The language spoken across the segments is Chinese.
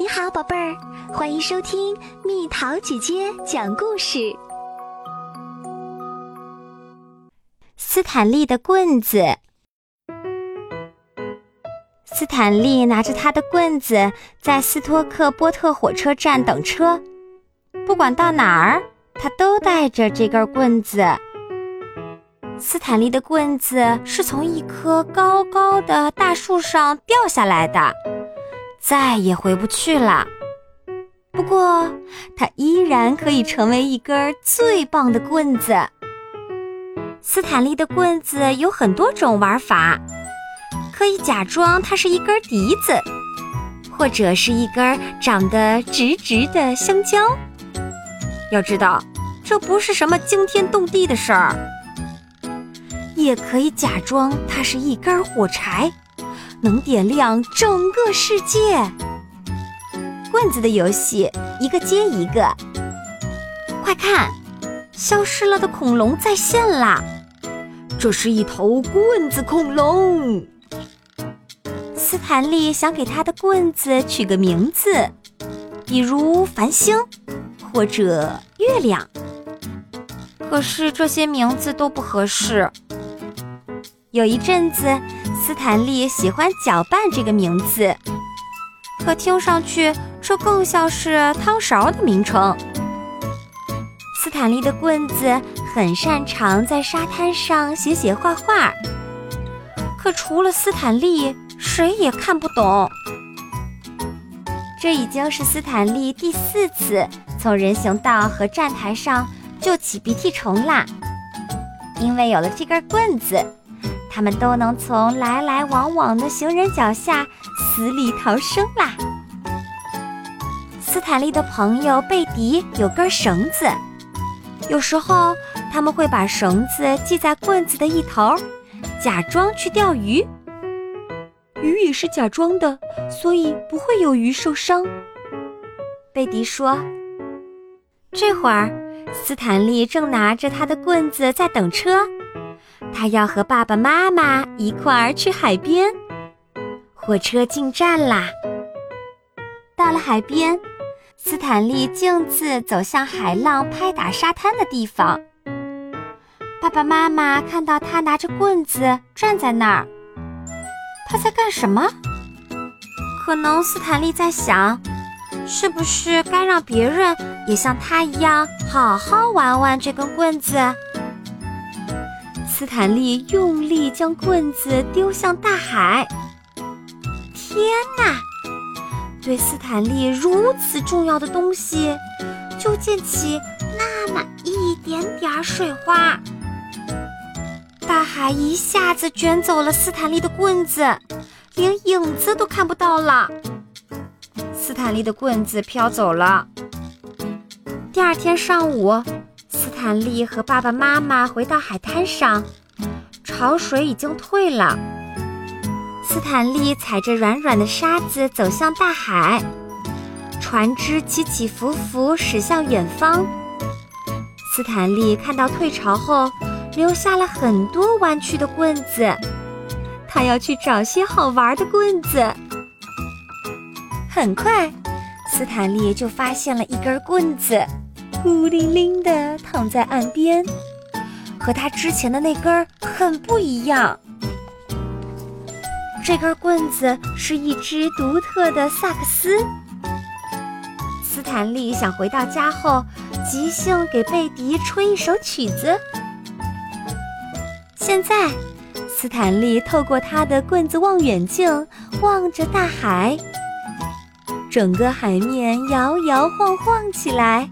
你好，宝贝儿，欢迎收听蜜桃姐姐讲故事。斯坦利的棍子。斯坦利拿着他的棍子在斯托克波特火车站等车，不管到哪儿，他都带着这根棍子。斯坦利的棍子是从一棵高高的大树上掉下来的。再也回不去了。不过，它依然可以成为一根最棒的棍子。斯坦利的棍子有很多种玩法，可以假装它是一根笛子，或者是一根长得直直的香蕉。要知道，这不是什么惊天动地的事儿。也可以假装它是一根火柴。能点亮整个世界。棍子的游戏，一个接一个。快看，消失了的恐龙再现啦！这是一头棍子恐龙。斯坦利想给他的棍子取个名字，比如繁星或者月亮。可是这些名字都不合适。有一阵子。斯坦利喜欢“搅拌”这个名字，可听上去这更像是汤勺的名称。斯坦利的棍子很擅长在沙滩上写写画画，可除了斯坦利，谁也看不懂。这已经是斯坦利第四次从人行道和站台上救起鼻涕虫啦，因为有了这根棍子。他们都能从来来往往的行人脚下死里逃生啦。斯坦利的朋友贝迪有根绳子，有时候他们会把绳子系在棍子的一头，假装去钓鱼。鱼也是假装的，所以不会有鱼受伤。贝迪说：“这会儿，斯坦利正拿着他的棍子在等车。”他要和爸爸妈妈一块儿去海边。火车进站啦！到了海边，斯坦利径自走向海浪拍打沙滩的地方。爸爸妈妈看到他拿着棍子站在那儿，他在干什么？可能斯坦利在想，是不是该让别人也像他一样好好玩玩这根棍子？斯坦利用力将棍子丢向大海。天哪！对斯坦利如此重要的东西，就溅起那么一点点水花。大海一下子卷走了斯坦利的棍子，连影子都看不到了。斯坦利的棍子飘走了。第二天上午。斯坦利和爸爸妈妈回到海滩上，潮水已经退了。斯坦利踩着软软的沙子走向大海，船只起起伏伏驶向远方。斯坦利看到退潮后留下了很多弯曲的棍子，他要去找些好玩的棍子。很快，斯坦利就发现了一根棍子。孤零零地躺在岸边，和他之前的那根很不一样。这根棍子是一只独特的萨克斯。斯坦利想回到家后即兴给贝迪吹一首曲子。现在，斯坦利透过他的棍子望远镜望着大海，整个海面摇摇晃晃起来。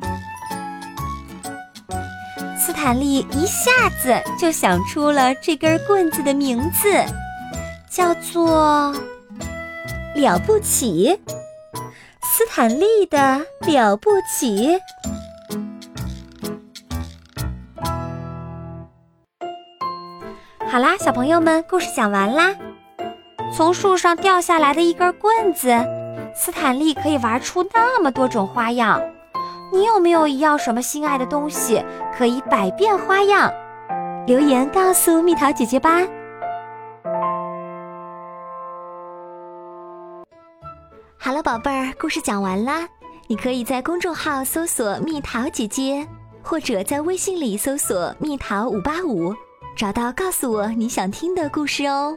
斯坦利一下子就想出了这根棍子的名字，叫做“了不起”。斯坦利的了不起。好啦，小朋友们，故事讲完啦。从树上掉下来的一根棍子，斯坦利可以玩出那么多种花样。你有没有一样什么心爱的东西，可以百变花样？留言告诉蜜桃姐姐吧。好了，宝贝儿，故事讲完啦。你可以在公众号搜索“蜜桃姐姐”，或者在微信里搜索“蜜桃五八五”，找到告诉我你想听的故事哦。